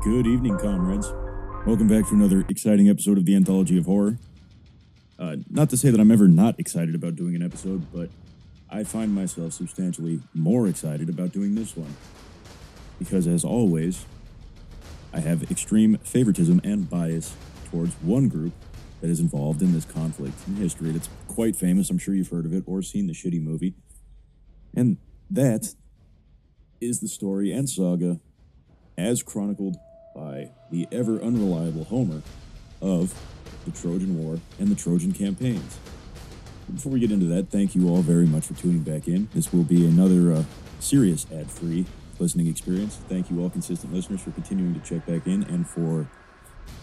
Good evening, comrades. Welcome back to another exciting episode of the Anthology of Horror. Uh, not to say that I'm ever not excited about doing an episode, but I find myself substantially more excited about doing this one. Because, as always, I have extreme favoritism and bias towards one group that is involved in this conflict in history that's quite famous. I'm sure you've heard of it or seen the shitty movie. And that is the story and saga as chronicled by the ever unreliable Homer of the Trojan War and the Trojan campaigns. Before we get into that, thank you all very much for tuning back in. This will be another uh, serious ad free listening experience. Thank you all, consistent listeners, for continuing to check back in and for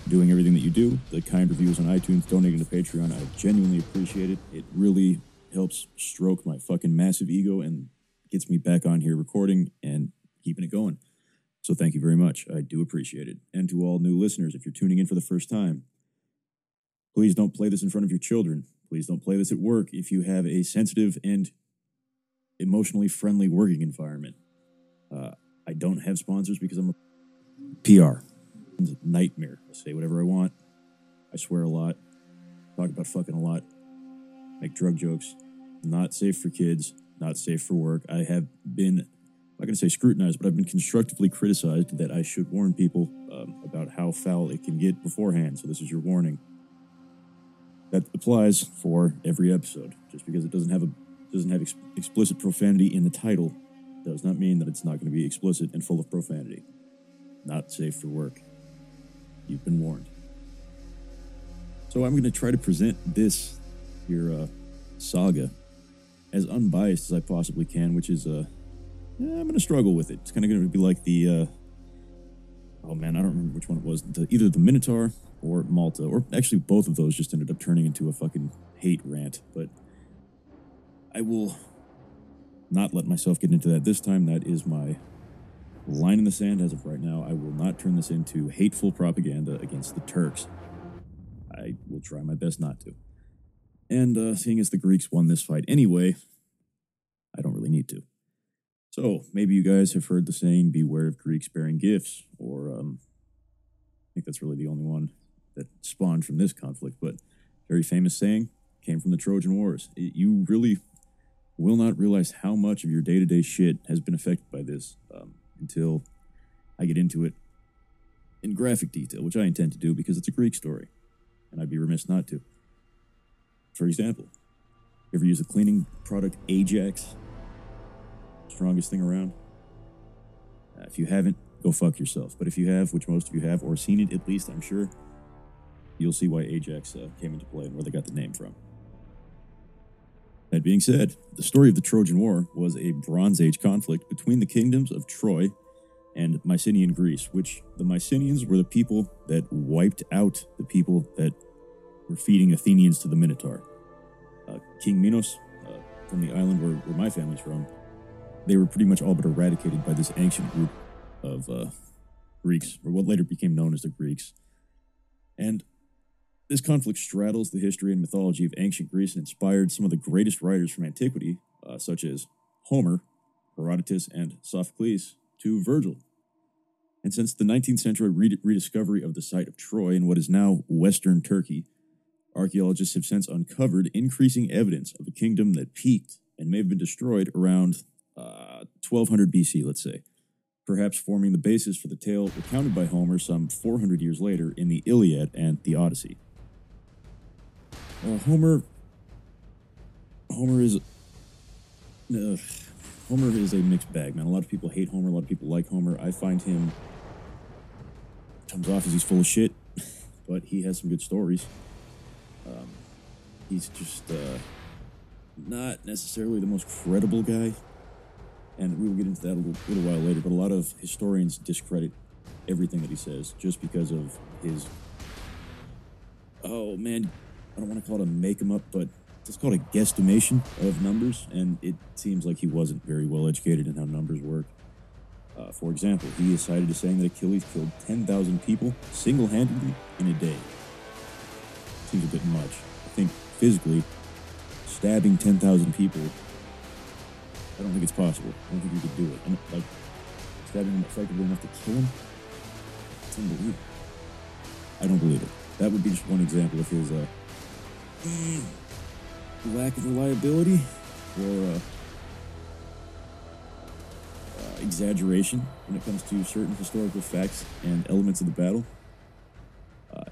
doing everything that you do. The kind reviews on iTunes, donating to Patreon, I genuinely appreciate it. It really helps stroke my fucking massive ego and gets me back on here recording and keeping it going. So thank you very much. I do appreciate it. And to all new listeners, if you're tuning in for the first time, please don't play this in front of your children. Please don't play this at work if you have a sensitive and emotionally friendly working environment. Uh, I don't have sponsors because I'm a PR. It's a nightmare. I say whatever I want. I swear a lot. Talk about fucking a lot. Make drug jokes. Not safe for kids. Not safe for work. I have been I'm not going to say scrutinized, but I've been constructively criticized that I should warn people um, about how foul it can get beforehand. So this is your warning. That applies for every episode. Just because it doesn't have a doesn't have ex- explicit profanity in the title, does not mean that it's not going to be explicit and full of profanity. Not safe for work. You've been warned. So I'm going to try to present this your uh, saga as unbiased as I possibly can, which is uh, yeah, I'm going to struggle with it. It's kind of going to be like the, uh, oh man, I don't remember which one it was. The, either the Minotaur or Malta, or actually both of those just ended up turning into a fucking hate rant. But I will not let myself get into that this time. That is my line in the sand as of right now. I will not turn this into hateful propaganda against the Turks. I will try my best not to. And uh, seeing as the Greeks won this fight anyway, I don't really need to. So maybe you guys have heard the saying, beware of Greeks bearing gifts, or um, I think that's really the only one that spawned from this conflict, but very famous saying came from the Trojan Wars. It, you really will not realize how much of your day to day shit has been affected by this um, until I get into it in graphic detail, which I intend to do because it's a Greek story, and I'd be remiss not to. For example, you ever use the cleaning product Ajax strongest thing around. Uh, if you haven't, go fuck yourself. But if you have, which most of you have, or seen it at least, I'm sure, you'll see why Ajax uh, came into play and where they got the name from. That being said, the story of the Trojan War was a Bronze Age conflict between the kingdoms of Troy and Mycenaean Greece, which the Mycenaeans were the people that wiped out the people that were feeding Athenians to the Minotaur. Uh, King Minos, uh, from the island where, where my family's from, they were pretty much all but eradicated by this ancient group of uh, Greeks, or what later became known as the Greeks. And this conflict straddles the history and mythology of ancient Greece and inspired some of the greatest writers from antiquity, uh, such as Homer, Herodotus, and Sophocles, to Virgil. And since the 19th century rediscovery of the site of Troy in what is now Western Turkey, archaeologists have since uncovered increasing evidence of a kingdom that peaked and may have been destroyed around 1200 BC, let's say, perhaps forming the basis for the tale recounted by Homer some 400 years later in the Iliad and the Odyssey. Uh, Homer. Homer is. Uh, Homer is a mixed bag, man. A lot of people hate Homer. A lot of people like Homer. I find him comes off as he's full of shit, but he has some good stories. Um, he's just uh, not necessarily the most credible guy and we will get into that a little, little while later. But a lot of historians discredit everything that he says just because of his. Oh man, I don't want to call it a make him up, but it's called a guesstimation of numbers, and it seems like he wasn't very well educated in how numbers work. Uh, for example, he is cited as saying that Achilles killed 10,000 people single handedly in a day. Seems a bit much. I think physically, stabbing 10,000 people I don't think it's possible. I don't think you could do it. I'm, like stabbing him effectively enough to kill him. It's unbelievable. I don't believe it. That would be just one example of his uh, lack of reliability or uh, uh, exaggeration when it comes to certain historical facts and elements of the battle. Uh,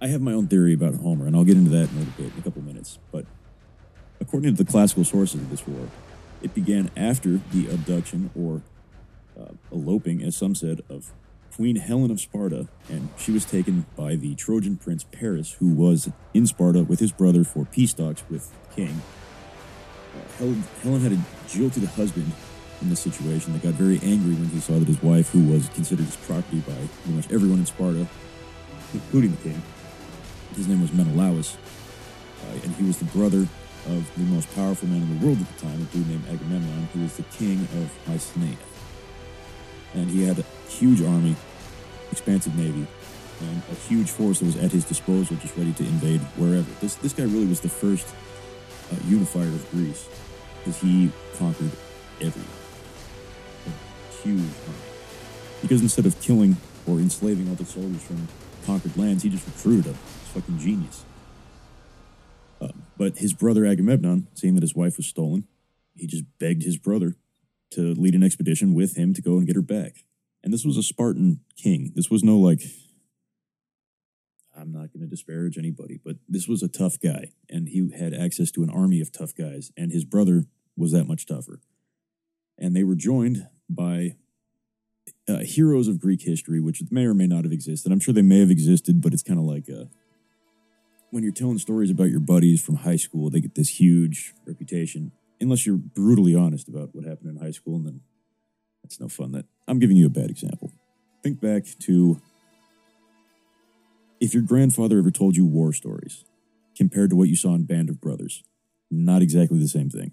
I have my own theory about Homer, and I'll get into that in a little bit, in a couple minutes. But according to the classical sources of this war, it began after the abduction or uh, eloping, as some said, of Queen Helen of Sparta, and she was taken by the Trojan prince Paris, who was in Sparta with his brother for peace talks with king. Uh, Helen, Helen had a jilted husband in this situation that got very angry when he saw that his wife, who was considered his property by pretty much everyone in Sparta, including the king, his name was Menelaus, uh, and he was the brother of the most powerful man in the world at the time, a dude named Agamemnon, who was the king of Mycenae. And he had a huge army, expansive navy, and a huge force that was at his disposal, just ready to invade wherever. This this guy really was the first uh, unifier of Greece, because he conquered everyone. A huge army. Because instead of killing or enslaving all the soldiers from conquered lands, he just recruited them. He's fucking genius. But his brother Agamemnon, seeing that his wife was stolen, he just begged his brother to lead an expedition with him to go and get her back. And this was a Spartan king. This was no like, I'm not going to disparage anybody, but this was a tough guy. And he had access to an army of tough guys. And his brother was that much tougher. And they were joined by uh, heroes of Greek history, which may or may not have existed. I'm sure they may have existed, but it's kind of like uh, when you're telling stories about your buddies from high school, they get this huge reputation. Unless you're brutally honest about what happened in high school, and then that's no fun. That I'm giving you a bad example. Think back to if your grandfather ever told you war stories compared to what you saw in Band of Brothers. Not exactly the same thing.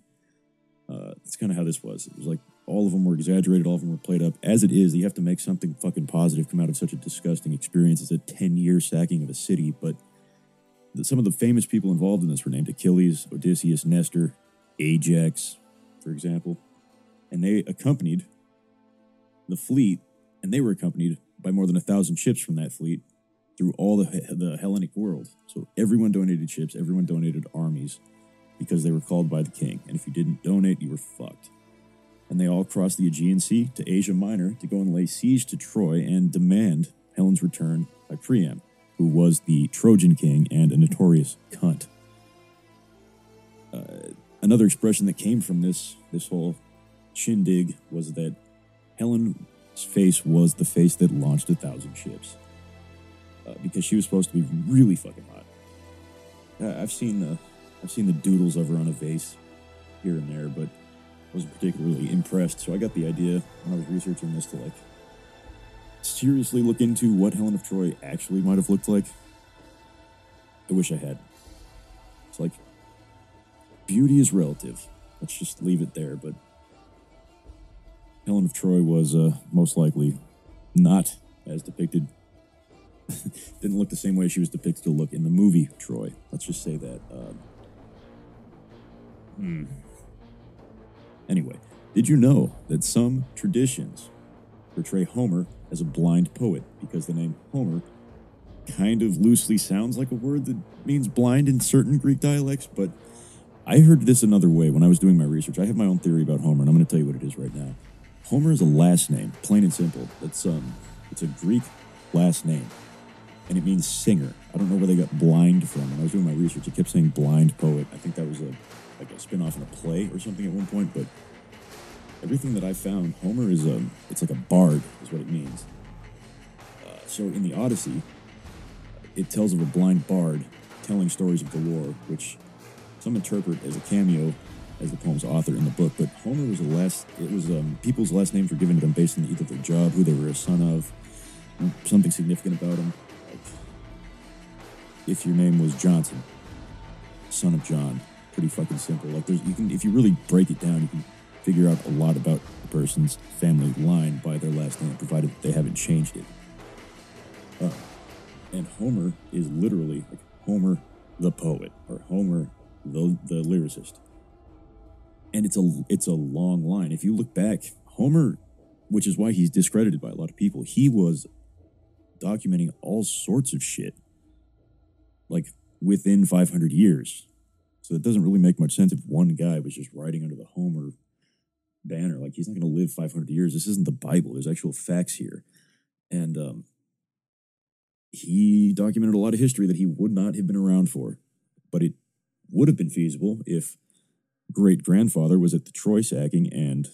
Uh, that's kind of how this was. It was like all of them were exaggerated, all of them were played up. As it is, you have to make something fucking positive come out of such a disgusting experience as a 10 year sacking of a city. But some of the famous people involved in this were named Achilles, Odysseus, Nestor, Ajax, for example. And they accompanied the fleet, and they were accompanied by more than a thousand ships from that fleet through all the, the Hellenic world. So everyone donated ships, everyone donated armies because they were called by the king. And if you didn't donate, you were fucked. And they all crossed the Aegean Sea to Asia Minor to go and lay siege to Troy and demand Helen's return by Priam, who was the Trojan king and a notorious cunt. Uh, another expression that came from this this whole shindig was that Helen's face was the face that launched a thousand ships uh, because she was supposed to be really fucking hot. Uh, I've seen the I've seen the doodles of her on a vase here and there, but wasn't particularly impressed. So I got the idea when I was researching this to like seriously look into what Helen of Troy actually might have looked like. I wish I had. It's like beauty is relative. Let's just leave it there. But Helen of Troy was uh, most likely not as depicted. Didn't look the same way she was depicted to look in the movie Troy. Let's just say that. Um, hmm. Anyway, did you know that some traditions portray Homer as a blind poet because the name Homer kind of loosely sounds like a word that means blind in certain Greek dialects, but I heard this another way when I was doing my research. I have my own theory about Homer, and I'm going to tell you what it is right now. Homer is a last name, plain and simple. It's um, it's a Greek last name, and it means singer. I don't know where they got blind from. When I was doing my research, it kept saying blind poet. I think that was a like a spin-off in a play or something at one point, but everything that I found, Homer is a it's like a bard, is what it means. Uh, so in the Odyssey, it tells of a blind bard telling stories of galore, which some interpret as a cameo as the poem's author in the book. But Homer was a last it was um, people's last names were given to them based on the either their job, who they were a son of, something significant about them. Like if your name was Johnson, son of John, pretty fucking simple. Like there's you can if you really break it down, you can figure out a lot about a person's family line by their last name, provided they haven't changed it. Uh, and Homer is literally like Homer the poet or Homer the the lyricist. And it's a it's a long line. If you look back, Homer, which is why he's discredited by a lot of people, he was documenting all sorts of shit, like within 500 years. So it doesn't really make much sense if one guy was just writing under the Homer banner. Like he's not going to live 500 years. This isn't the Bible. There's actual facts here, and um, he documented a lot of history that he would not have been around for, but it would have been feasible if great grandfather was at the Troy sacking and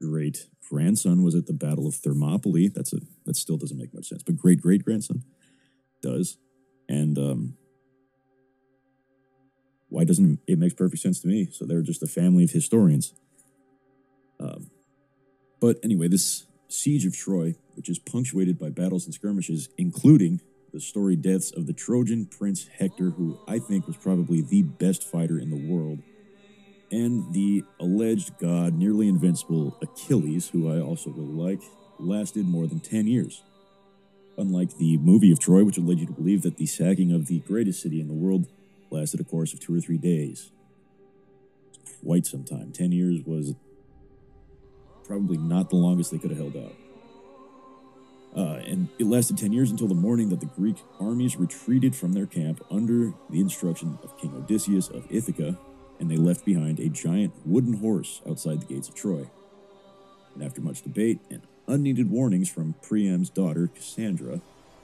great grandson was at the Battle of Thermopylae. That's a that still doesn't make much sense, but great great grandson does, and um, why doesn't it, makes perfect sense to me? So they're just a family of historians. Um, but anyway, this siege of Troy, which is punctuated by battles and skirmishes, including the storied deaths of the Trojan prince Hector, who I think was probably the best fighter in the world, and the alleged god, nearly invincible Achilles, who I also really like, lasted more than 10 years. Unlike the movie of Troy, which would lead you to believe that the sacking of the greatest city in the world lasted a course of two or three days. Quite some time. 10 years was probably not the longest they could have held out. Uh, and it lasted 10 years until the morning that the Greek armies retreated from their camp under the instruction of King Odysseus of Ithaca, and they left behind a giant wooden horse outside the gates of Troy. And after much debate and unneeded warnings from Priam's daughter, Cassandra,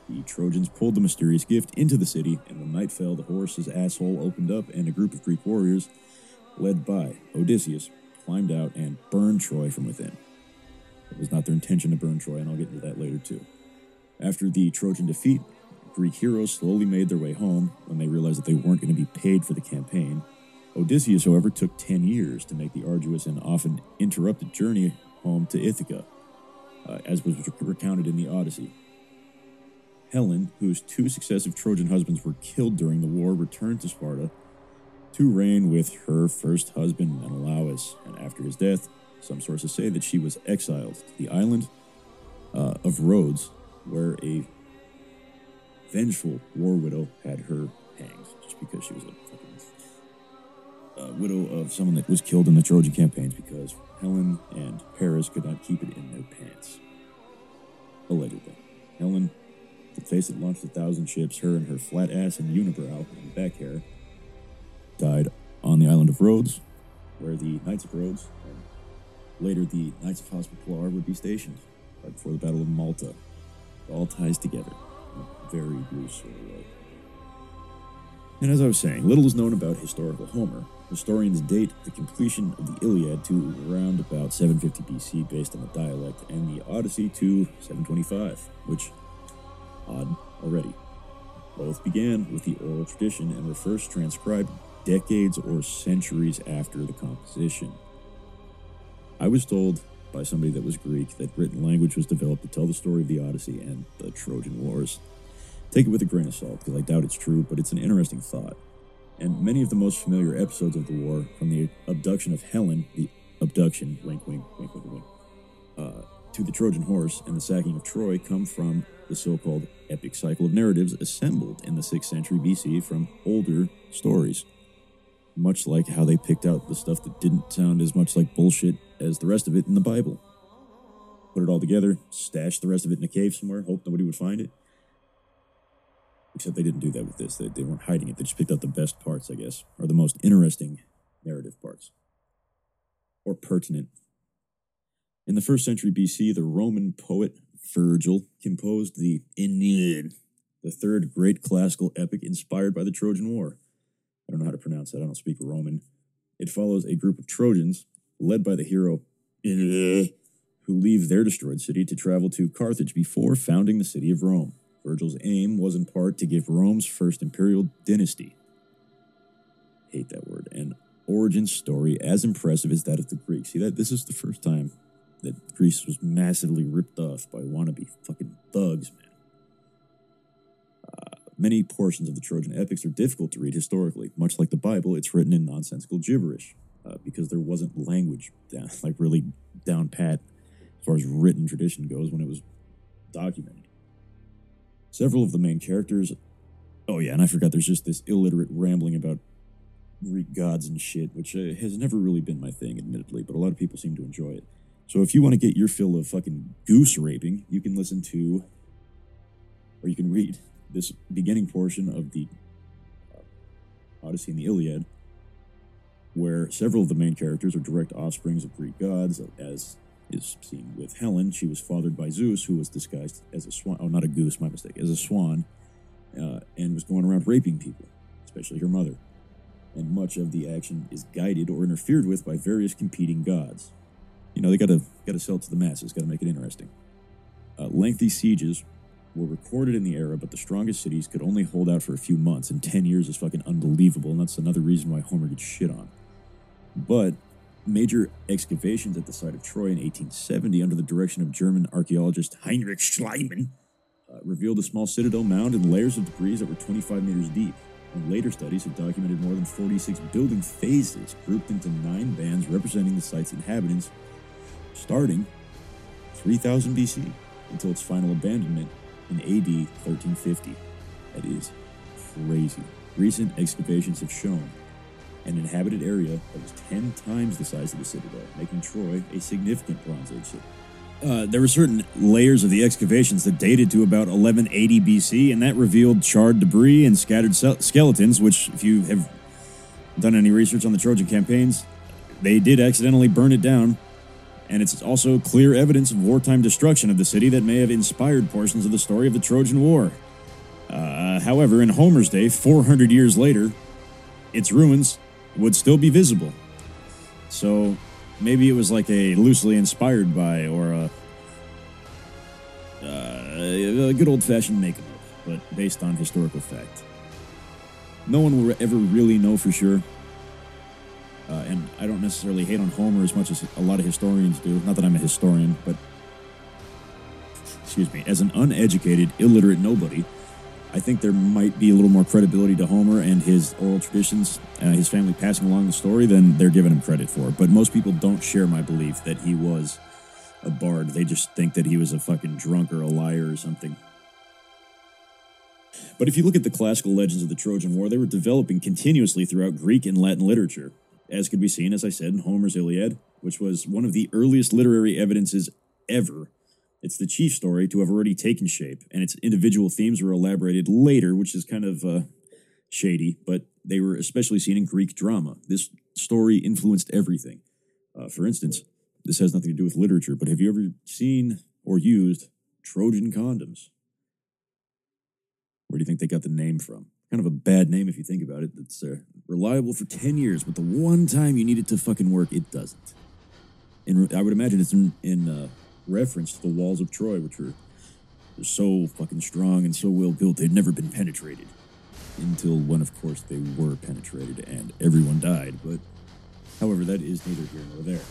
the Trojans pulled the mysterious gift into the city, and when night fell, the horse's asshole opened up, and a group of Greek warriors, led by Odysseus, climbed out and burned Troy from within. It was not their intention to burn Troy, and I'll get into that later too. After the Trojan defeat, Greek heroes slowly made their way home when they realized that they weren't going to be paid for the campaign. Odysseus, however, took 10 years to make the arduous and often interrupted journey home to Ithaca, uh, as was recounted in the Odyssey. Helen, whose two successive Trojan husbands were killed during the war, returned to Sparta to reign with her first husband Menelaus, and after his death, some sources say that she was exiled to the island uh, of Rhodes, where a vengeful war widow had her hanged just because she was a fucking uh, widow of someone that was killed in the Trojan campaigns because Helen and Paris could not keep it in their pants. Allegedly. Helen, the face that launched a thousand ships, her and her flat ass and unibrow and back hair, died on the island of Rhodes, where the Knights of Rhodes and later the Knights of Hospitaller would be stationed, right before the Battle of Malta. It all ties together in a very loose sort of way. And as I was saying, little is known about historical Homer. Historians date the completion of the Iliad to around about 750 BC based on the dialect, and the Odyssey to 725, which, odd already. Both began with the oral tradition and were first transcribed decades or centuries after the composition. I was told by somebody that was Greek that written language was developed to tell the story of the Odyssey and the Trojan Wars. Take it with a grain of salt, because I doubt it's true, but it's an interesting thought. And many of the most familiar episodes of the war, from the abduction of Helen, the abduction, wink, wink, wink, wink, wink, uh, to the Trojan horse and the sacking of Troy, come from the so called epic cycle of narratives assembled in the 6th century BC from older stories much like how they picked out the stuff that didn't sound as much like bullshit as the rest of it in the Bible. Put it all together, stash the rest of it in a cave somewhere, hope nobody would find it. Except they didn't do that with this. They, they weren't hiding it. They just picked out the best parts, I guess, or the most interesting narrative parts. Or pertinent. In the first century BC, the Roman poet Virgil composed the Aeneid, the third great classical epic inspired by the Trojan War. I don't know how to pronounce that. I don't speak Roman. It follows a group of Trojans led by the hero eh, who leave their destroyed city to travel to Carthage before founding the city of Rome. Virgil's aim was in part to give Rome's first imperial dynasty, hate that word, an origin story as impressive as that of the Greeks. See that this is the first time that Greece was massively ripped off by wannabe fucking thugs, man. Many portions of the Trojan epics are difficult to read historically. Much like the Bible, it's written in nonsensical gibberish uh, because there wasn't language down, like really down pat as far as written tradition goes when it was documented. Several of the main characters. Oh, yeah, and I forgot there's just this illiterate rambling about Greek gods and shit, which uh, has never really been my thing, admittedly, but a lot of people seem to enjoy it. So if you want to get your fill of fucking goose raping, you can listen to or you can read this beginning portion of the uh, Odyssey and the Iliad, where several of the main characters are direct offsprings of Greek gods, as is seen with Helen. She was fathered by Zeus, who was disguised as a swan. Oh, not a goose, my mistake, as a swan, uh, and was going around raping people, especially her mother. And much of the action is guided or interfered with by various competing gods. You know, they gotta gotta sell it to the masses, gotta make it interesting. Uh, lengthy sieges were recorded in the era, but the strongest cities could only hold out for a few months, and 10 years is fucking unbelievable, and that's another reason why Homer gets shit on. But major excavations at the site of Troy in 1870, under the direction of German archaeologist Heinrich Schliemann, uh, revealed a small citadel mound and layers of debris that were 25 meters deep. And later studies have documented more than 46 building phases grouped into nine bands representing the site's inhabitants, starting 3000 BC until its final abandonment in AD 1350. That is crazy. Recent excavations have shown an inhabited area that was 10 times the size of the citadel, making Troy a significant Bronze Age city. Uh, there were certain layers of the excavations that dated to about 1180 BC, and that revealed charred debris and scattered skeletons, which, if you have done any research on the Trojan campaigns, they did accidentally burn it down. And it's also clear evidence of wartime destruction of the city that may have inspired portions of the story of the Trojan War. Uh, however, in Homer's day, 400 years later, its ruins would still be visible. So maybe it was like a loosely inspired by or a, uh, a good old fashioned make but based on historical fact. No one will ever really know for sure. Uh, and I don't necessarily hate on Homer as much as a lot of historians do. Not that I'm a historian, but excuse me, as an uneducated, illiterate nobody, I think there might be a little more credibility to Homer and his oral traditions, uh, his family passing along the story, than they're giving him credit for. But most people don't share my belief that he was a bard. They just think that he was a fucking drunk or a liar or something. But if you look at the classical legends of the Trojan War, they were developing continuously throughout Greek and Latin literature, as could be seen, as I said, in Homer's Iliad, which was one of the earliest literary evidences ever it's the chief story to have already taken shape, and its individual themes were elaborated later, which is kind of uh, shady, but they were especially seen in Greek drama. This story influenced everything. Uh, for instance, this has nothing to do with literature, but have you ever seen or used Trojan condoms? Where do you think they got the name from? Kind of a bad name if you think about it. It's uh, reliable for 10 years, but the one time you need it to fucking work, it doesn't. And I would imagine it's in, in uh, reference to the walls of Troy, which were, so fucking strong and so well built, they'd never been penetrated. Until when, of course, they were penetrated and everyone died. But, however, that is neither here nor there.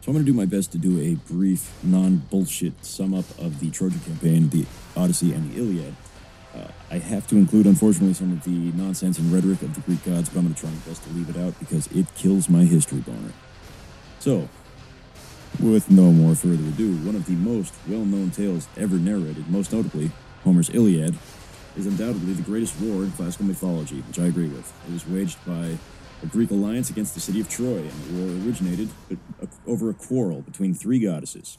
So I'm going to do my best to do a brief, non-bullshit sum up of the Trojan campaign, the Odyssey, and the Iliad. Uh, I have to include, unfortunately, some of the nonsense and rhetoric of the Greek gods, but I'm going to try my best to leave it out because it kills my history boner. So, with no more further ado, one of the most well known tales ever narrated, most notably Homer's Iliad, is undoubtedly the greatest war in classical mythology, which I agree with. It was waged by a Greek alliance against the city of Troy, and the war originated over a quarrel between three goddesses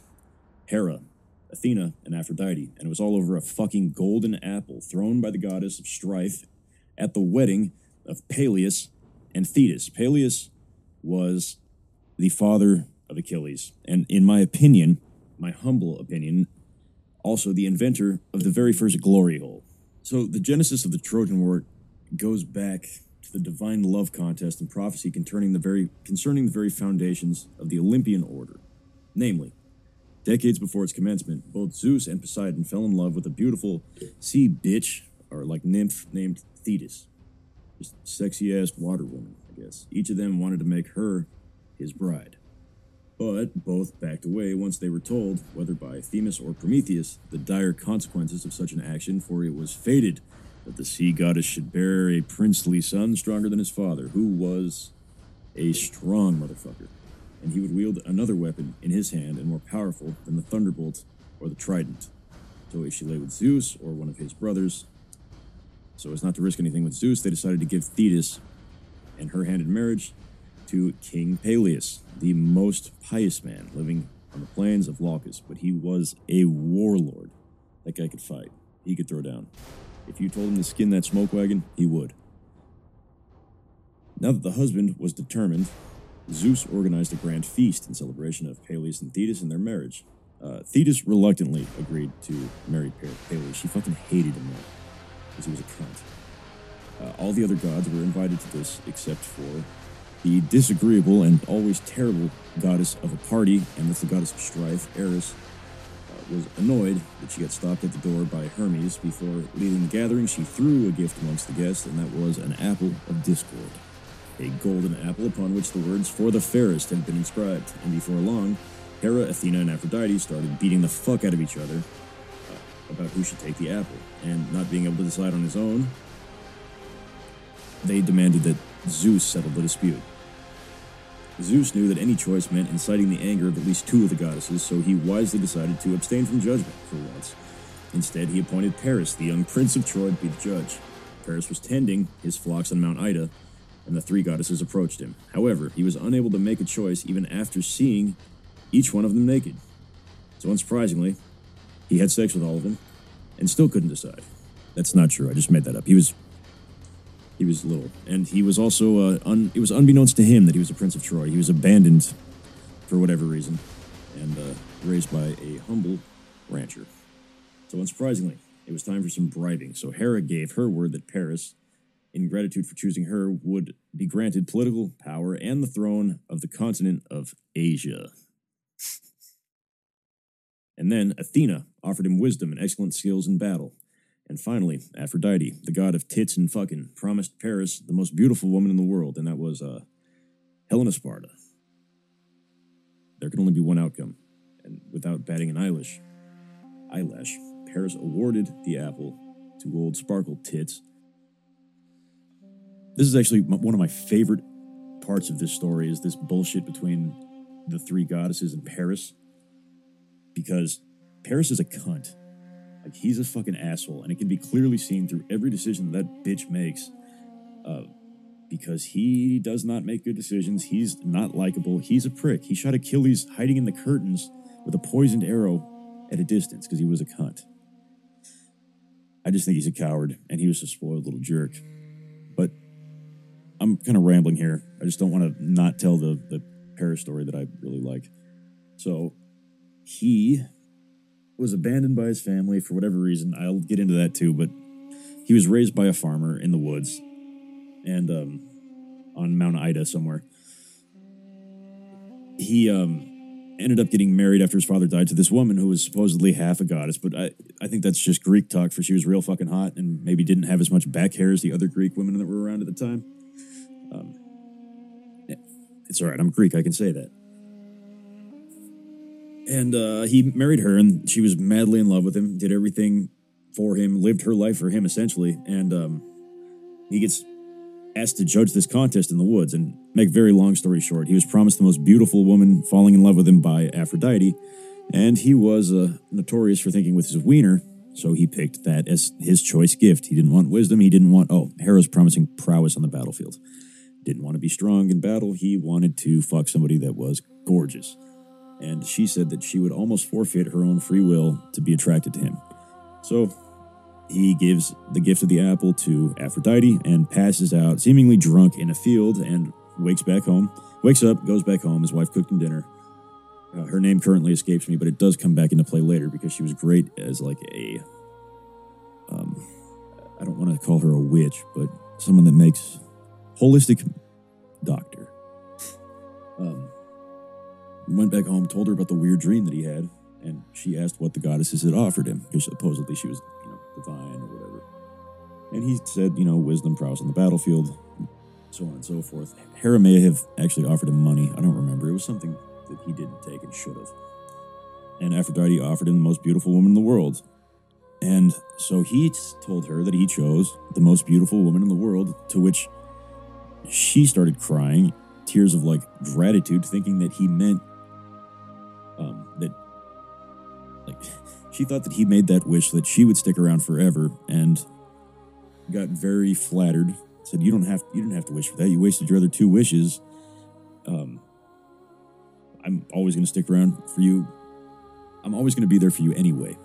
Hera, Athena, and Aphrodite, and it was all over a fucking golden apple thrown by the goddess of strife at the wedding of Peleus and Thetis. Peleus was the father of Achilles, and in my opinion, my humble opinion, also the inventor of the very first glory hole. So the genesis of the Trojan War goes back to the divine love contest and prophecy concerning the very concerning the very foundations of the Olympian order. Namely, decades before its commencement, both Zeus and Poseidon fell in love with a beautiful sea bitch, or like nymph named Thetis. Just sexy ass water woman, I guess. Each of them wanted to make her his bride but both backed away once they were told, whether by Themis or Prometheus, the dire consequences of such an action, for it was fated that the sea goddess should bear a princely son stronger than his father, who was a strong motherfucker, and he would wield another weapon in his hand and more powerful than the thunderbolt or the trident. So if she lay with Zeus or one of his brothers, so as not to risk anything with Zeus, they decided to give Thetis and her hand in marriage to King Peleus, the most pious man living on the plains of Leucas, but he was a warlord. That guy could fight. he could throw down. If you told him to skin that smoke wagon, he would. Now that the husband was determined, Zeus organized a grand feast in celebration of Peleus and Thetis and their marriage. Uh, Thetis reluctantly agreed to marry Peleus. She fucking hated him though, because he was a cunt. Uh, all the other gods were invited to this except for the disagreeable and always terrible goddess of a party, and that's the goddess of strife, Eris, uh, was annoyed that she got stopped at the door by Hermes. Before leaving the gathering, she threw a gift amongst the guests, and that was an apple of discord. A golden apple upon which the words for the fairest had been inscribed, and before long, Hera, Athena, and Aphrodite started beating the fuck out of each other uh, about who should take the apple, and not being able to decide on his own, they demanded that Zeus settle the dispute. Zeus knew that any choice meant inciting the anger of at least two of the goddesses, so he wisely decided to abstain from judgment for once. Instead, he appointed Paris, the young prince of Troy, to be the judge. Paris was tending his flocks on Mount Ida, and the three goddesses approached him. However, he was unable to make a choice even after seeing each one of them naked. So, unsurprisingly, he had sex with all of them and still couldn't decide. That's not true. I just made that up. He was he was little, and he was also uh, un, it was unbeknownst to him that he was a prince of Troy. He was abandoned for whatever reason, and uh, raised by a humble rancher. So, unsurprisingly, it was time for some bribing. So Hera gave her word that Paris, in gratitude for choosing her, would be granted political power and the throne of the continent of Asia. And then Athena offered him wisdom and excellent skills in battle. And finally, Aphrodite, the god of tits and fucking, promised Paris the most beautiful woman in the world, and that was uh, Helen of Sparta. There could only be one outcome, and without batting an eyelash, eyelash, Paris awarded the apple to old Sparkle Tits. This is actually one of my favorite parts of this story is this bullshit between the three goddesses and Paris, because Paris is a cunt. Like he's a fucking asshole, and it can be clearly seen through every decision that, bitch makes. Uh, because he does not make good decisions. He's not likable. He's a prick. He shot Achilles hiding in the curtains with a poisoned arrow at a distance because he was a cunt. I just think he's a coward, and he was a spoiled little jerk. I'm kind of rambling here. I just don't want to not tell the the Paris story that I really like. So he was abandoned by his family for whatever reason. I'll get into that too, but he was raised by a farmer in the woods and um, on Mount Ida somewhere. He um, ended up getting married after his father died to this woman who was supposedly half a goddess, but I, I think that's just Greek talk for she was real fucking hot and maybe didn't have as much back hair as the other Greek women that were around at the time. Um, it's all right. I'm Greek. I can say that and uh, he married her, and she was madly in love with him. Did everything for him, lived her life for him essentially, and um, he gets asked to judge this contest in the woods. And make very long story short, he was promised the most beautiful woman falling in love with him by Aphrodite, and he was uh, notorious for thinking with his wiener. So he picked that as his choice gift. He didn't want wisdom. He didn't want oh Hera's promising prowess on the battlefield. Didn't want to be strong in battle. He wanted to fuck somebody that was gorgeous and she said that she would almost forfeit her own free will to be attracted to him. So he gives the gift of the apple to Aphrodite and passes out, seemingly drunk, in a field and wakes back home. Wakes up, goes back home. His wife cooked him dinner. Uh, her name currently escapes me, but it does come back into play later because she was great as like a. Um, I don't want to call her a witch, but someone that makes holistic doctor. Um, went back home, told her about the weird dream that he had, and she asked what the goddesses had offered him, because supposedly she was, you know, divine or whatever. And he said, you know, wisdom, prowess on the battlefield, so on and so forth. Hera may have actually offered him money. I don't remember. It was something that he didn't take and should have. And Aphrodite offered him the most beautiful woman in the world. And so he told her that he chose the most beautiful woman in the world, to which she started crying, tears of like gratitude, thinking that he meant um, that like she thought that he made that wish that she would stick around forever and got very flattered said you don't have you didn't have to wish for that you wasted your other two wishes um, i'm always going to stick around for you i'm always going to be there for you anyway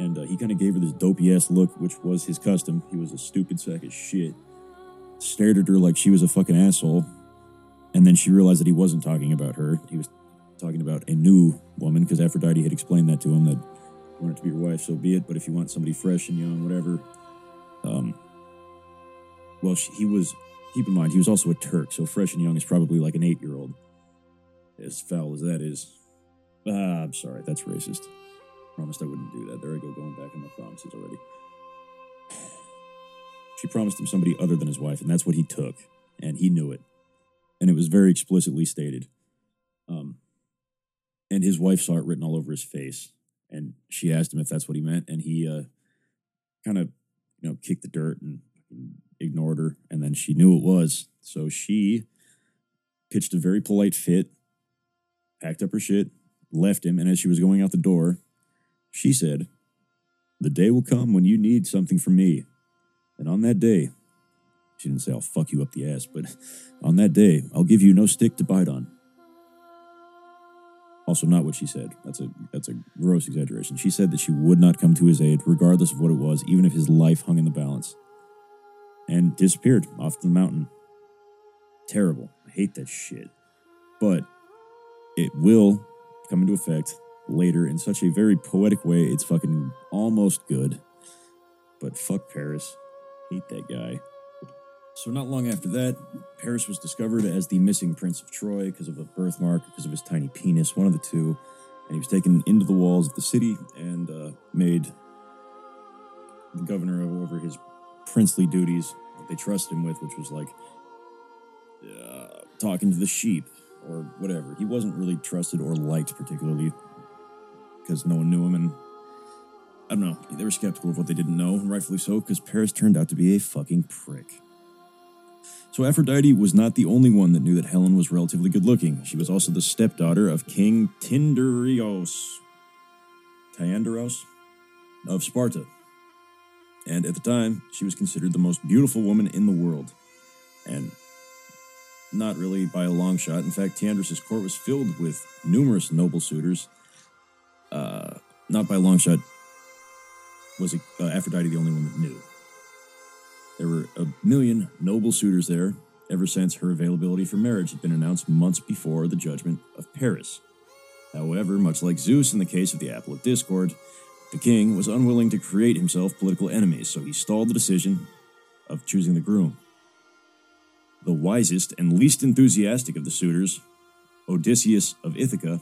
and uh, he kind of gave her this dopey ass look, which was his custom. He was a stupid sack of shit. Stared at her like she was a fucking asshole, and then she realized that he wasn't talking about her. He was talking about a new woman because Aphrodite had explained that to him that you want it to be your wife, so be it. But if you want somebody fresh and young, whatever, um, well, she, he was. Keep in mind, he was also a Turk, so fresh and young is probably like an eight-year-old. As foul as that is, ah, I'm sorry, that's racist. Promised I wouldn't do that. There I go, going back on my promises already. She promised him somebody other than his wife, and that's what he took, and he knew it, and it was very explicitly stated. Um, and his wife saw it written all over his face, and she asked him if that's what he meant, and he uh, kind of, you know, kicked the dirt and ignored her, and then she knew it was, so she pitched a very polite fit, packed up her shit, left him, and as she was going out the door, she said, The day will come when you need something from me. And on that day, she didn't say I'll fuck you up the ass, but on that day, I'll give you no stick to bite on. Also, not what she said. That's a that's a gross exaggeration. She said that she would not come to his aid, regardless of what it was, even if his life hung in the balance. And disappeared off the mountain. Terrible. I hate that shit. But it will come into effect later in such a very poetic way. It's fucking almost good. But fuck Paris. Hate that guy. So, not long after that, Paris was discovered as the missing Prince of Troy because of a birthmark, because of his tiny penis, one of the two. And he was taken into the walls of the city and uh, made the governor over his princely duties that they trusted him with, which was like uh, talking to the sheep or whatever. He wasn't really trusted or liked particularly because no one knew him and don't know. They were skeptical of what they didn't know, and rightfully so, because Paris turned out to be a fucking prick. So Aphrodite was not the only one that knew that Helen was relatively good looking. She was also the stepdaughter of King Tyndareos, Tyndareos of Sparta. And at the time, she was considered the most beautiful woman in the world. And not really by a long shot. In fact, Tyndareos' court was filled with numerous noble suitors. Uh, not by a long shot was uh, Aphrodite the only one that knew. There were a million noble suitors there ever since her availability for marriage had been announced months before the judgment of Paris. However, much like Zeus in the case of the Apple of Discord, the king was unwilling to create himself political enemies, so he stalled the decision of choosing the groom. The wisest and least enthusiastic of the suitors, Odysseus of Ithaca,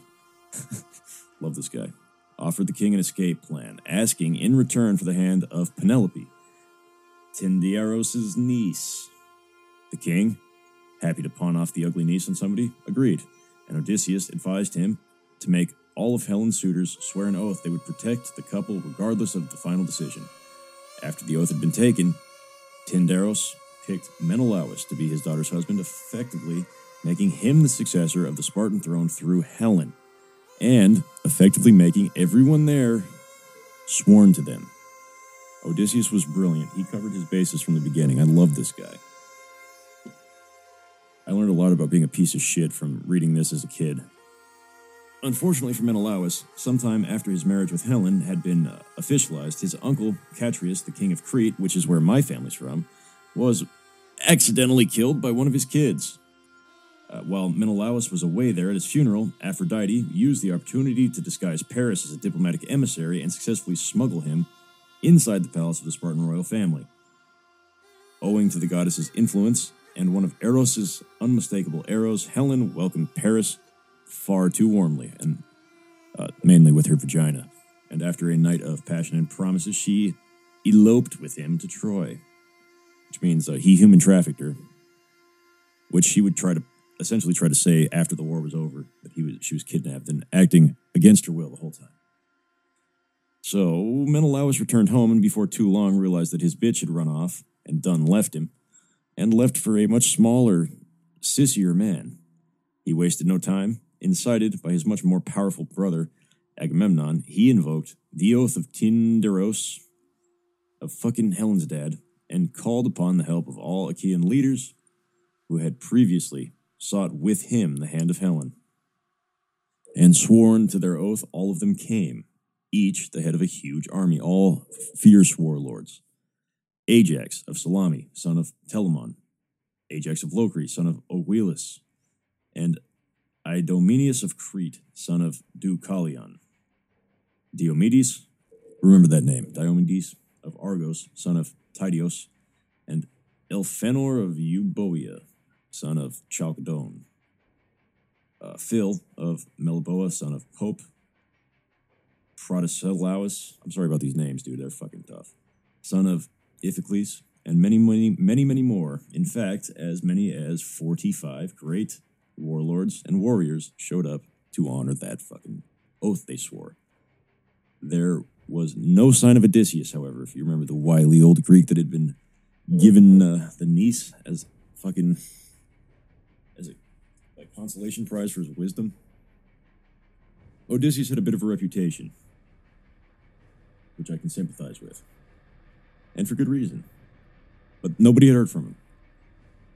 love this guy, offered the king an escape plan, asking in return for the hand of Penelope, Tyndareos' niece. The king, happy to pawn off the ugly niece on somebody, agreed, and Odysseus advised him to make all of Helen's suitors swear an oath they would protect the couple regardless of the final decision. After the oath had been taken, Tyndareos picked Menelaus to be his daughter's husband, effectively making him the successor of the Spartan throne through Helen and effectively making everyone there sworn to them. Odysseus was brilliant. He covered his bases from the beginning. I love this guy. I learned a lot about being a piece of shit from reading this as a kid. Unfortunately for Menelaus, sometime after his marriage with Helen had been uh, officialized, his uncle, Catreus, the king of Crete, which is where my family's from, was accidentally killed by one of his kids. Uh, while Menelaus was away there at his funeral, Aphrodite used the opportunity to disguise Paris as a diplomatic emissary and successfully smuggle him inside the palace of the Spartan royal family. Owing to the goddess's influence and one of Eros's unmistakable arrows, Helen welcomed Paris far too warmly, and uh, mainly with her vagina. And after a night of passion and promises, she eloped with him to Troy, which means uh, he human trafficked her, which she would try to essentially try to say after the war was over that he was she was kidnapped and acting against her will the whole time. So Menelaus returned home and before too long realized that his bitch had run off and done left him, and left for a much smaller, sissier man. He wasted no time. Incited by his much more powerful brother, Agamemnon, he invoked the oath of Tyndareos, of fucking Helen's dad, and called upon the help of all Achaean leaders who had previously sought with him the hand of Helen. And sworn to their oath, all of them came, each the head of a huge army, all fierce warlords. Ajax of Salamis, son of Telamon, Ajax of Locri, son of Oguilus, and Idomeneus of Crete, son of Deucalion. Diomedes, remember that name, Diomedes of Argos, son of Tydeus, and Elphenor of Euboea, son of Chalcedon. Uh, Phil of Meliboa, son of Pope. Protesilaus, I'm sorry about these names, dude, they're fucking tough. Son of Iphicles, and many, many, many, many more. In fact, as many as 45 great warlords and warriors showed up to honor that fucking oath they swore. There was no sign of Odysseus, however, if you remember the wily old Greek that had been given uh, the niece as fucking consolation prize for his wisdom. Odysseus had a bit of a reputation, which I can sympathize with, and for good reason. But nobody had heard from him.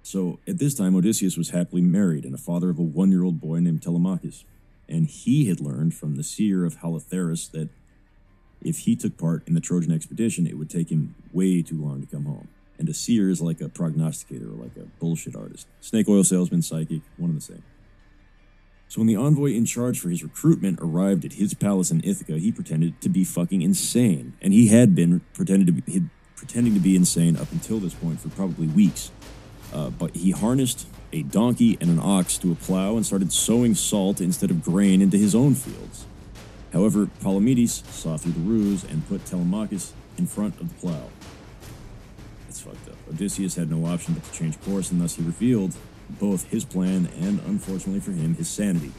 So at this time, Odysseus was happily married and a father of a one year old boy named Telemachus. And he had learned from the seer of Halitherus that if he took part in the Trojan expedition, it would take him way too long to come home. And a seer is like a prognosticator or like a bullshit artist. Snake oil salesman, psychic, one and the same. So when the envoy in charge for his recruitment arrived at his palace in Ithaca, he pretended to be fucking insane. And he had been pretended to be pretending to be insane up until this point for probably weeks. Uh, but he harnessed a donkey and an ox to a plow and started sowing salt instead of grain into his own fields. However, Palamedes saw through the ruse and put Telemachus in front of the plow. It's fucked up. Odysseus had no option but to change course, and thus he revealed both his plan and, unfortunately for him, his sanity.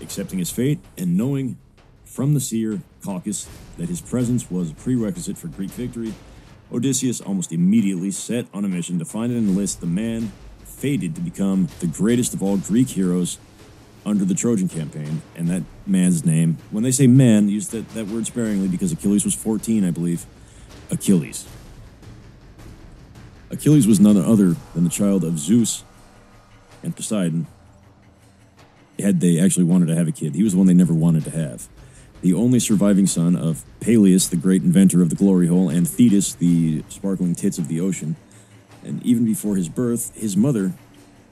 Accepting his fate and knowing from the seer, Calchas, that his presence was a prerequisite for Greek victory, Odysseus almost immediately set on a mission to find and enlist the man fated to become the greatest of all Greek heroes under the Trojan campaign, and that man's name, when they say man, use that, that word sparingly because Achilles was 14, I believe. Achilles. Achilles was none other than the child of Zeus and Poseidon. Had they actually wanted to have a kid, he was the one they never wanted to have. The only surviving son of Peleus, the great inventor of the glory hole, and Thetis, the sparkling tits of the ocean. And even before his birth, his mother,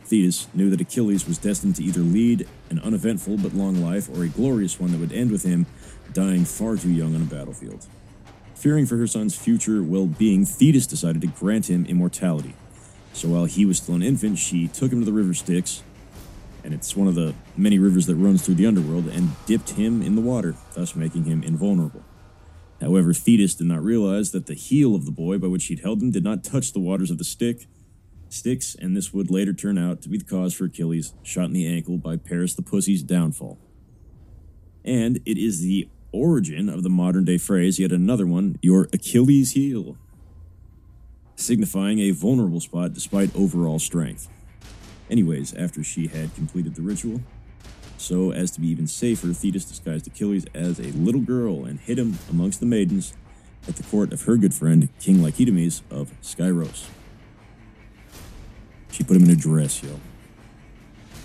Thetis knew that Achilles was destined to either lead an uneventful but long life or a glorious one that would end with him dying far too young on a battlefield. Fearing for her son's future well being, Thetis decided to grant him immortality. So while he was still an infant, she took him to the river Styx, and it's one of the many rivers that runs through the underworld, and dipped him in the water, thus making him invulnerable. However, Thetis did not realize that the heel of the boy by which she'd held him did not touch the waters of the stick, Styx, and this would later turn out to be the cause for Achilles' shot in the ankle by Paris the Pussy's downfall. And it is the origin of the modern day phrase, yet another one, your Achilles heel, signifying a vulnerable spot despite overall strength. Anyways, after she had completed the ritual, so as to be even safer, Thetis disguised Achilles as a little girl and hid him amongst the maidens at the court of her good friend, King Lycomedes of Skyros. She put him in a dress, yo.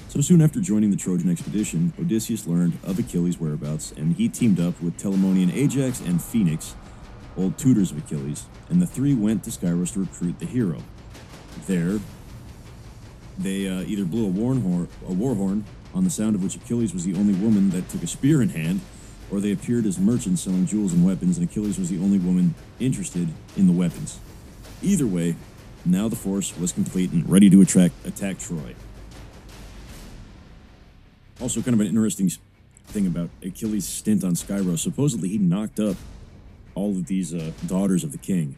So soon after joining the Trojan expedition, Odysseus learned of Achilles' whereabouts, and he teamed up with Telamonian Ajax and Phoenix, old tutors of Achilles, and the three went to Skyros to recruit the hero. There, they uh, either blew a war, horn, a war horn, on the sound of which Achilles was the only woman that took a spear in hand, or they appeared as merchants selling jewels and weapons, and Achilles was the only woman interested in the weapons. Either way, now the force was complete and ready to attract, attack Troy. Also, kind of an interesting thing about Achilles' stint on Skyros. Supposedly, he knocked up all of these uh, daughters of the king.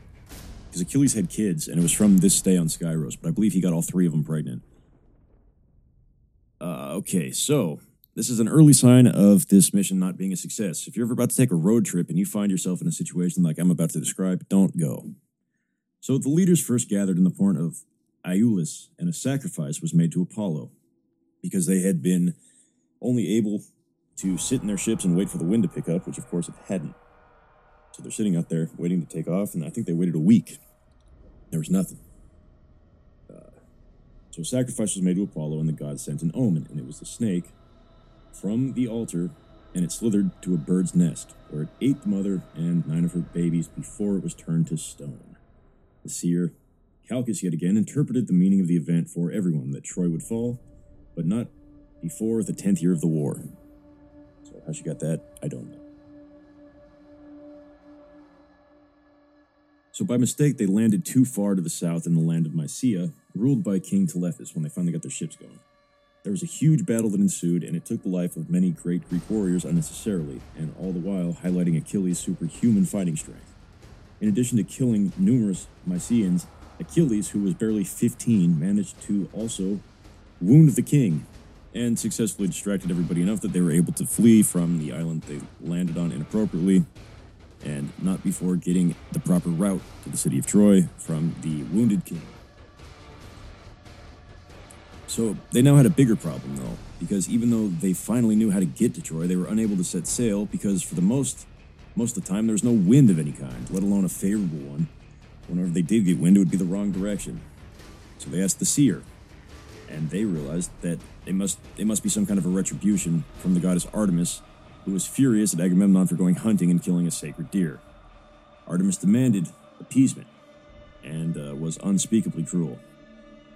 Because Achilles had kids, and it was from this stay on Skyros, but I believe he got all three of them pregnant. Uh, okay, so this is an early sign of this mission not being a success. If you're ever about to take a road trip and you find yourself in a situation like I'm about to describe, don't go. So the leaders first gathered in the port of Iolus, and a sacrifice was made to Apollo, because they had been only able to sit in their ships and wait for the wind to pick up, which of course it hadn't. So they're sitting out there waiting to take off, and I think they waited a week. There was nothing. Uh, so a sacrifice was made to Apollo, and the god sent an omen, and it was the snake from the altar and it slithered to a bird's nest, where it ate the mother and nine of her babies before it was turned to stone. The seer, Calchas, yet again interpreted the meaning of the event for everyone that Troy would fall, but not before the tenth year of the war. So, how she got that, I don't know. So, by mistake, they landed too far to the south in the land of Mysia, ruled by King Telephus when they finally got their ships going. There was a huge battle that ensued, and it took the life of many great Greek warriors unnecessarily, and all the while highlighting Achilles' superhuman fighting strength. In addition to killing numerous Mysians, Achilles, who was barely 15, managed to also wound the king and successfully distracted everybody enough that they were able to flee from the island they landed on inappropriately and not before getting the proper route to the city of Troy from the wounded king. So they now had a bigger problem, though, because even though they finally knew how to get to Troy, they were unable to set sail because, for the most most of the time, there was no wind of any kind, let alone a favorable one. Whenever they did get wind, it would be the wrong direction. So they asked the seer, and they realized that they must they must be some kind of a retribution from the goddess Artemis, who was furious at Agamemnon for going hunting and killing a sacred deer. Artemis demanded appeasement, and uh, was unspeakably cruel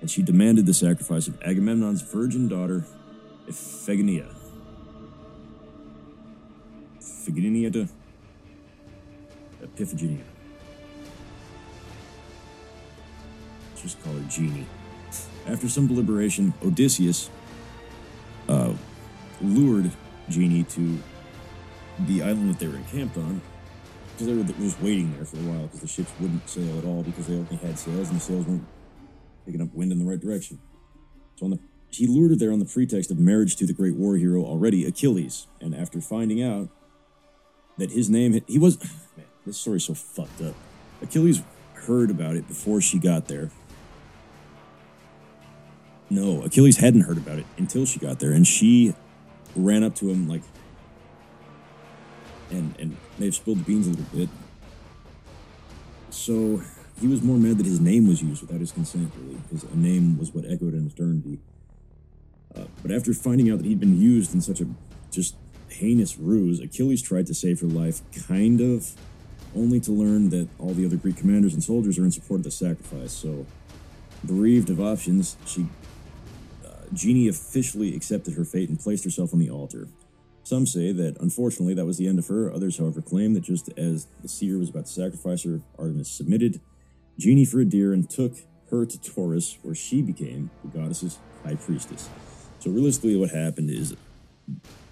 and she demanded the sacrifice of Agamemnon's virgin daughter, Iphigenia. Iphigenia to Epiphigenia. Just call her Genie. After some deliberation, Odysseus uh, lured Genie to the island that they were encamped on because they were just waiting there for a while because the ships wouldn't sail at all because they only had sails and the sails weren't picking up wind in the right direction. So the, he lured her there on the pretext of marriage to the great war hero already, Achilles. And after finding out that his name, he was, man, this story's so fucked up. Achilles heard about it before she got there. No, Achilles hadn't heard about it until she got there, and she ran up to him like, and and may have spilled the beans a little bit. So he was more mad that his name was used without his consent, really, because a name was what echoed in eternity. Uh, but after finding out that he'd been used in such a just heinous ruse, Achilles tried to save her life, kind of, only to learn that all the other Greek commanders and soldiers are in support of the sacrifice. So, bereaved of options, she, Genie officially accepted her fate and placed herself on the altar. Some say that unfortunately that was the end of her. Others, however, claim that just as the seer was about to sacrifice her, Artemis submitted Genie for a deer and took her to Tauris, where she became the goddess's high priestess. So realistically, what happened is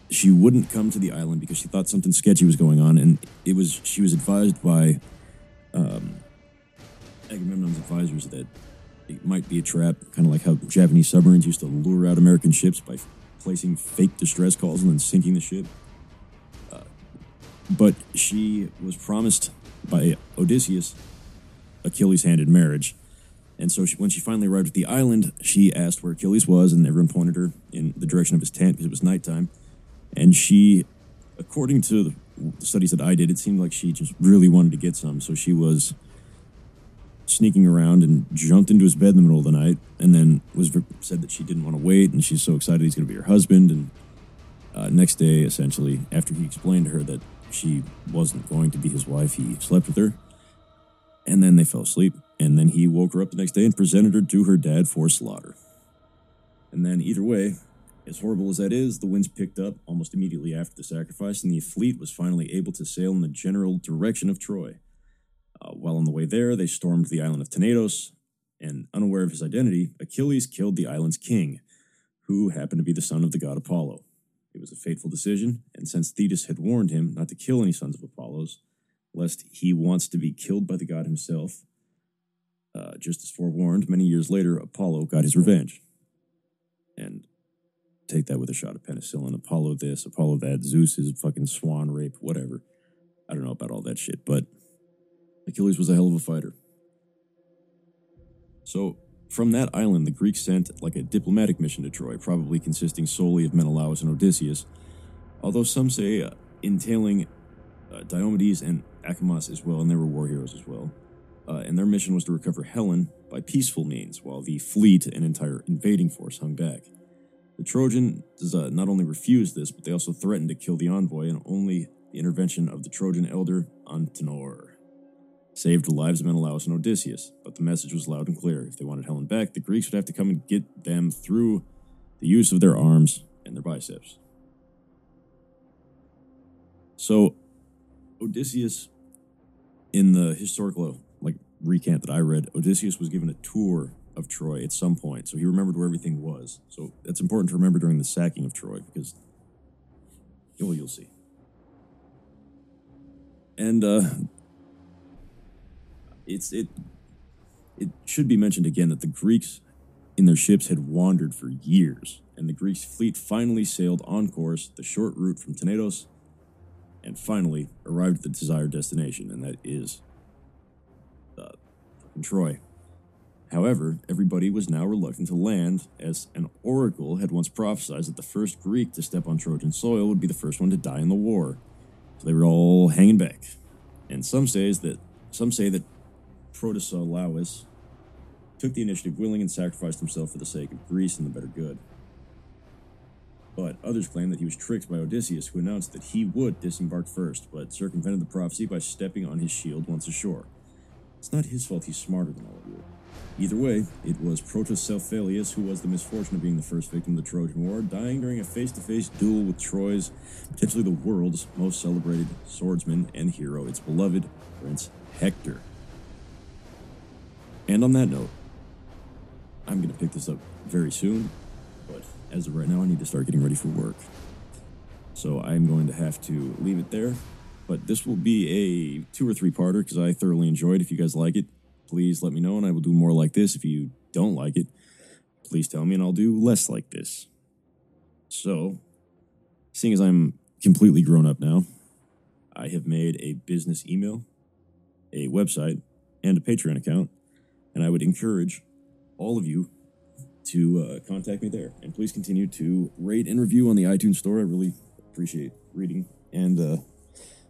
she wouldn't come to the island because she thought something sketchy was going on, and it was she was advised by um, Agamemnon's advisors that it might be a trap, kind of like how Japanese submarines used to lure out American ships by placing fake distress calls and then sinking the ship. Uh, but she was promised by Odysseus Achilles' hand in marriage. And so she, when she finally arrived at the island, she asked where Achilles was, and everyone pointed her in the direction of his tent because it was nighttime. And she, according to the studies that I did, it seemed like she just really wanted to get some. So she was sneaking around and jumped into his bed in the middle of the night, and then was said that she didn't want to wait, and she's so excited he's going to be her husband. And uh, next day, essentially, after he explained to her that she wasn't going to be his wife, he slept with her and then they fell asleep. And then he woke her up the next day and presented her to her dad for slaughter. And then, either way, as horrible as that is, the winds picked up almost immediately after the sacrifice, and the fleet was finally able to sail in the general direction of Troy. Uh, while on the way there, they stormed the island of Tenedos, and unaware of his identity, Achilles killed the island's king, who happened to be the son of the god Apollo. It was a fateful decision, and since Thetis had warned him not to kill any sons of Apollo's, lest he wants to be killed by the god himself. Uh, just as forewarned, many years later, Apollo got his revenge. And take that with a shot of penicillin. Apollo this, Apollo that, Zeus is fucking swan rape, whatever. I don't know about all that shit, but Achilles was a hell of a fighter. So, from that island, the Greeks sent like a diplomatic mission to Troy, probably consisting solely of Menelaus and Odysseus, although some say uh, entailing uh, Diomedes and Acamas as well, and they were war heroes as well. Uh, and their mission was to recover Helen by peaceful means, while the fleet and entire invading force hung back. The Trojans uh, not only refused this, but they also threatened to kill the envoy, and only the intervention of the Trojan elder Antenor saved the lives of Menelaus and Odysseus. But the message was loud and clear. If they wanted Helen back, the Greeks would have to come and get them through the use of their arms and their biceps. So, Odysseus, in the historical like recant that I read, Odysseus was given a tour of Troy at some point, so he remembered where everything was. So that's important to remember during the sacking of Troy because, well, you'll see. And uh, it's it it should be mentioned again that the Greeks in their ships had wandered for years, and the Greeks fleet finally sailed on course the short route from Tenedos, and finally arrived at the desired destination, and that is uh, Troy. However, everybody was now reluctant to land, as an oracle had once prophesied that the first Greek to step on Trojan soil would be the first one to die in the war. So they were all hanging back. And some says that some say that Protesilaus took the initiative willing and sacrificed himself for the sake of Greece and the better good. But others claim that he was tricked by Odysseus, who announced that he would disembark first, but circumvented the prophecy by stepping on his shield once ashore. It's not his fault he's smarter than all of you. Either way, it was Protocephalus who was the misfortune of being the first victim of the Trojan War, dying during a face to face duel with Troy's, potentially the world's most celebrated swordsman and hero, its beloved Prince Hector. And on that note, I'm going to pick this up very soon, but as of right now, I need to start getting ready for work. So I'm going to have to leave it there. But this will be a two or three parter because I thoroughly enjoyed. If you guys like it, please let me know and I will do more like this. If you don't like it, please tell me and I'll do less like this. So, seeing as I'm completely grown up now, I have made a business email, a website, and a Patreon account, and I would encourage all of you to uh, contact me there. And please continue to rate and review on the iTunes Store. I really appreciate reading and uh,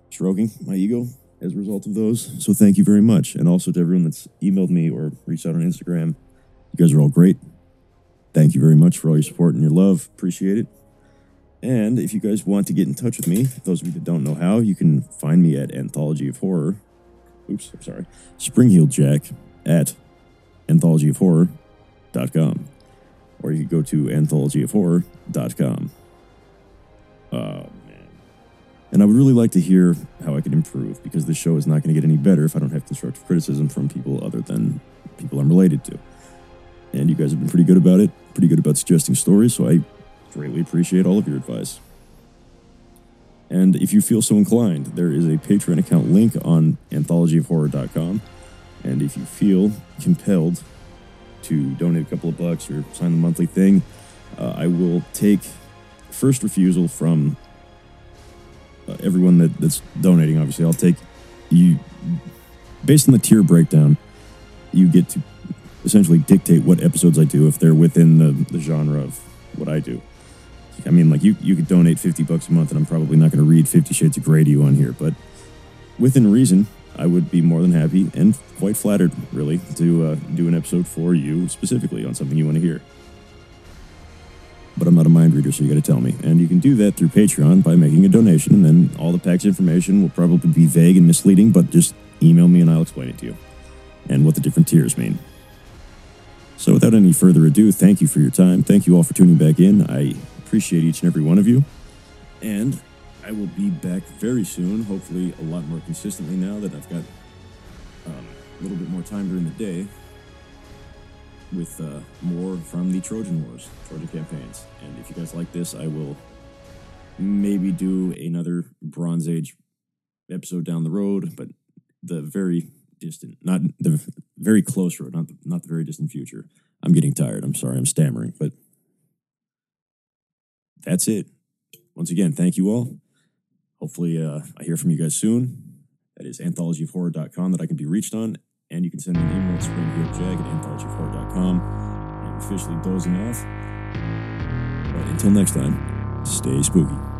stroking my ego as a result of those. So thank you very much. And also to everyone that's emailed me or reached out on Instagram. You guys are all great. Thank you very much for all your support and your love. Appreciate it. And if you guys want to get in touch with me, those of you that don't know how, you can find me at Anthology of Horror. Oops, I'm sorry. Springheeled Jack at anthologyofhorror.com. Or you could go to anthologyofhorror.com. Uh, and I would really like to hear how I can improve because this show is not going to get any better if I don't have constructive criticism from people other than people I'm related to. And you guys have been pretty good about it, pretty good about suggesting stories, so I greatly appreciate all of your advice. And if you feel so inclined, there is a Patreon account link on anthologyofhorror.com. And if you feel compelled to donate a couple of bucks or sign the monthly thing, uh, I will take first refusal from uh, everyone that, that's donating, obviously, I'll take you based on the tier breakdown. You get to essentially dictate what episodes I do if they're within the, the genre of what I do. I mean, like you, you could donate 50 bucks a month, and I'm probably not going to read Fifty Shades of Grey to you on here, but within reason, I would be more than happy and quite flattered, really, to uh, do an episode for you specifically on something you want to hear but I'm not a mind reader, so you got to tell me. And you can do that through Patreon by making a donation, and then all the tax information will probably be vague and misleading, but just email me and I'll explain it to you and what the different tiers mean. So, without any further ado, thank you for your time. Thank you all for tuning back in. I appreciate each and every one of you. And I will be back very soon, hopefully, a lot more consistently now that I've got um, a little bit more time during the day with uh, more from the Trojan Wars, Trojan campaigns. And if you guys like this, I will maybe do another Bronze Age episode down the road, but the very distant, not the very close road, not the, not the very distant future. I'm getting tired. I'm sorry. I'm stammering, but that's it. Once again, thank you all. Hopefully, uh, I hear from you guys soon. That is anthologyofhorror.com that I can be reached on and you can send me an email at springheeledjack at anthologyofhorror.com. I'm officially dozing off. But until next time, stay spooky.